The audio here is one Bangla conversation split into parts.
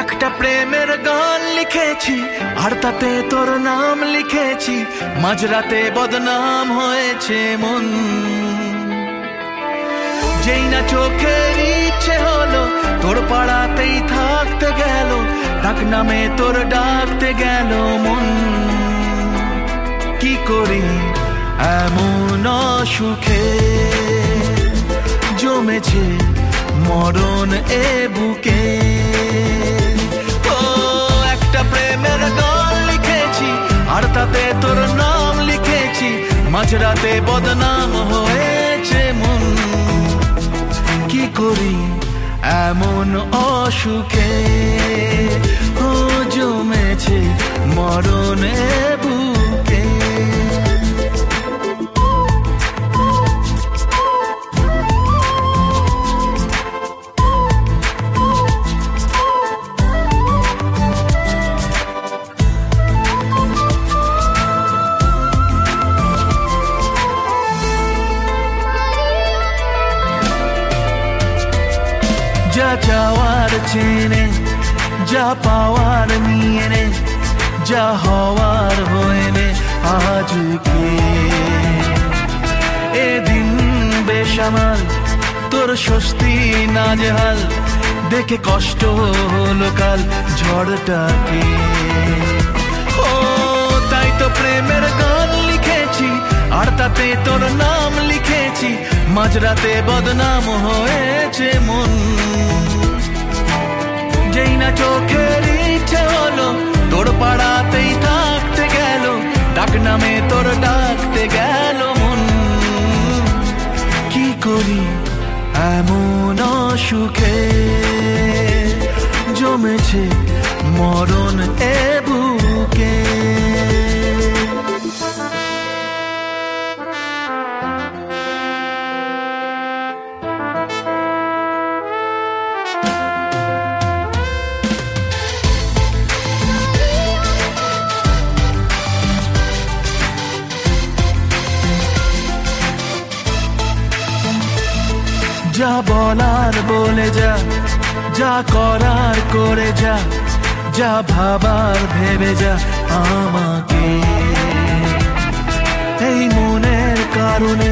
একটা প্রেমের গান লিখেছি আর তাতে তোর নাম লিখেছি, মাঝরাতে বদনাম হয়েছে মন। যেই না চোখের ইচ্ছে হলো, তোর পাড়াতেই থাকতে গেল, ডাক নামে তোর ডাকতে গেল মন। কি করি এমন সুখে জমেছে মরণ এ বুকে। মাঝরাতে বদনাম হয়েছে মন। কি করি এমন অসুখে? যা চাওয়ার চেনে যা পাওয়ার নিয়ে নে যা হওয়ার হয়ে নে আজকে এদিন বেসামাল তোর স্বস্তি নাজেহাল দেখে কষ্ট হলো কাল ঝড়টাকে ও তাই তো প্রেমের গান আর তাতে তোর নাম লিখেছি, মাঝরাতে বদনাম হয়েছে মন। যেই না চোখের ইচ্ছে হলো, তোর পাড়াতেই থাকতে গেল, ডাক নামে তোর ডাকতে গেল মন। কি করি এমন সুখে জমেছে মরণ এ বুকে। যা বলার বলে যা যা করার করে যা যা ভাবার ভেবে যা আমাকে। এই মনের কারণে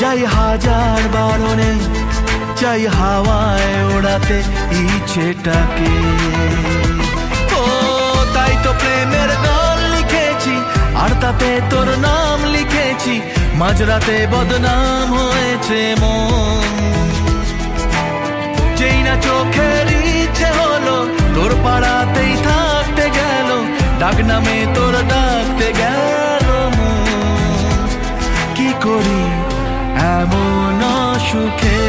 যাই হাজার বারণে চাই হাওয়ায় ওড়াতে ইচ্ছেটাকে। ও, তাই তো প্রেমের গান লিখেছি, আর তাতে তোর নাম লিখেছি, মাঝরাতে বদনাম হয়েছে মন। যেই না চোখের ইচ্ছে হলো, তোর পাড়াতেই থাকতে গেল, ডাক নামে তোর ডাকতে গেল। কি করি এমন সুখে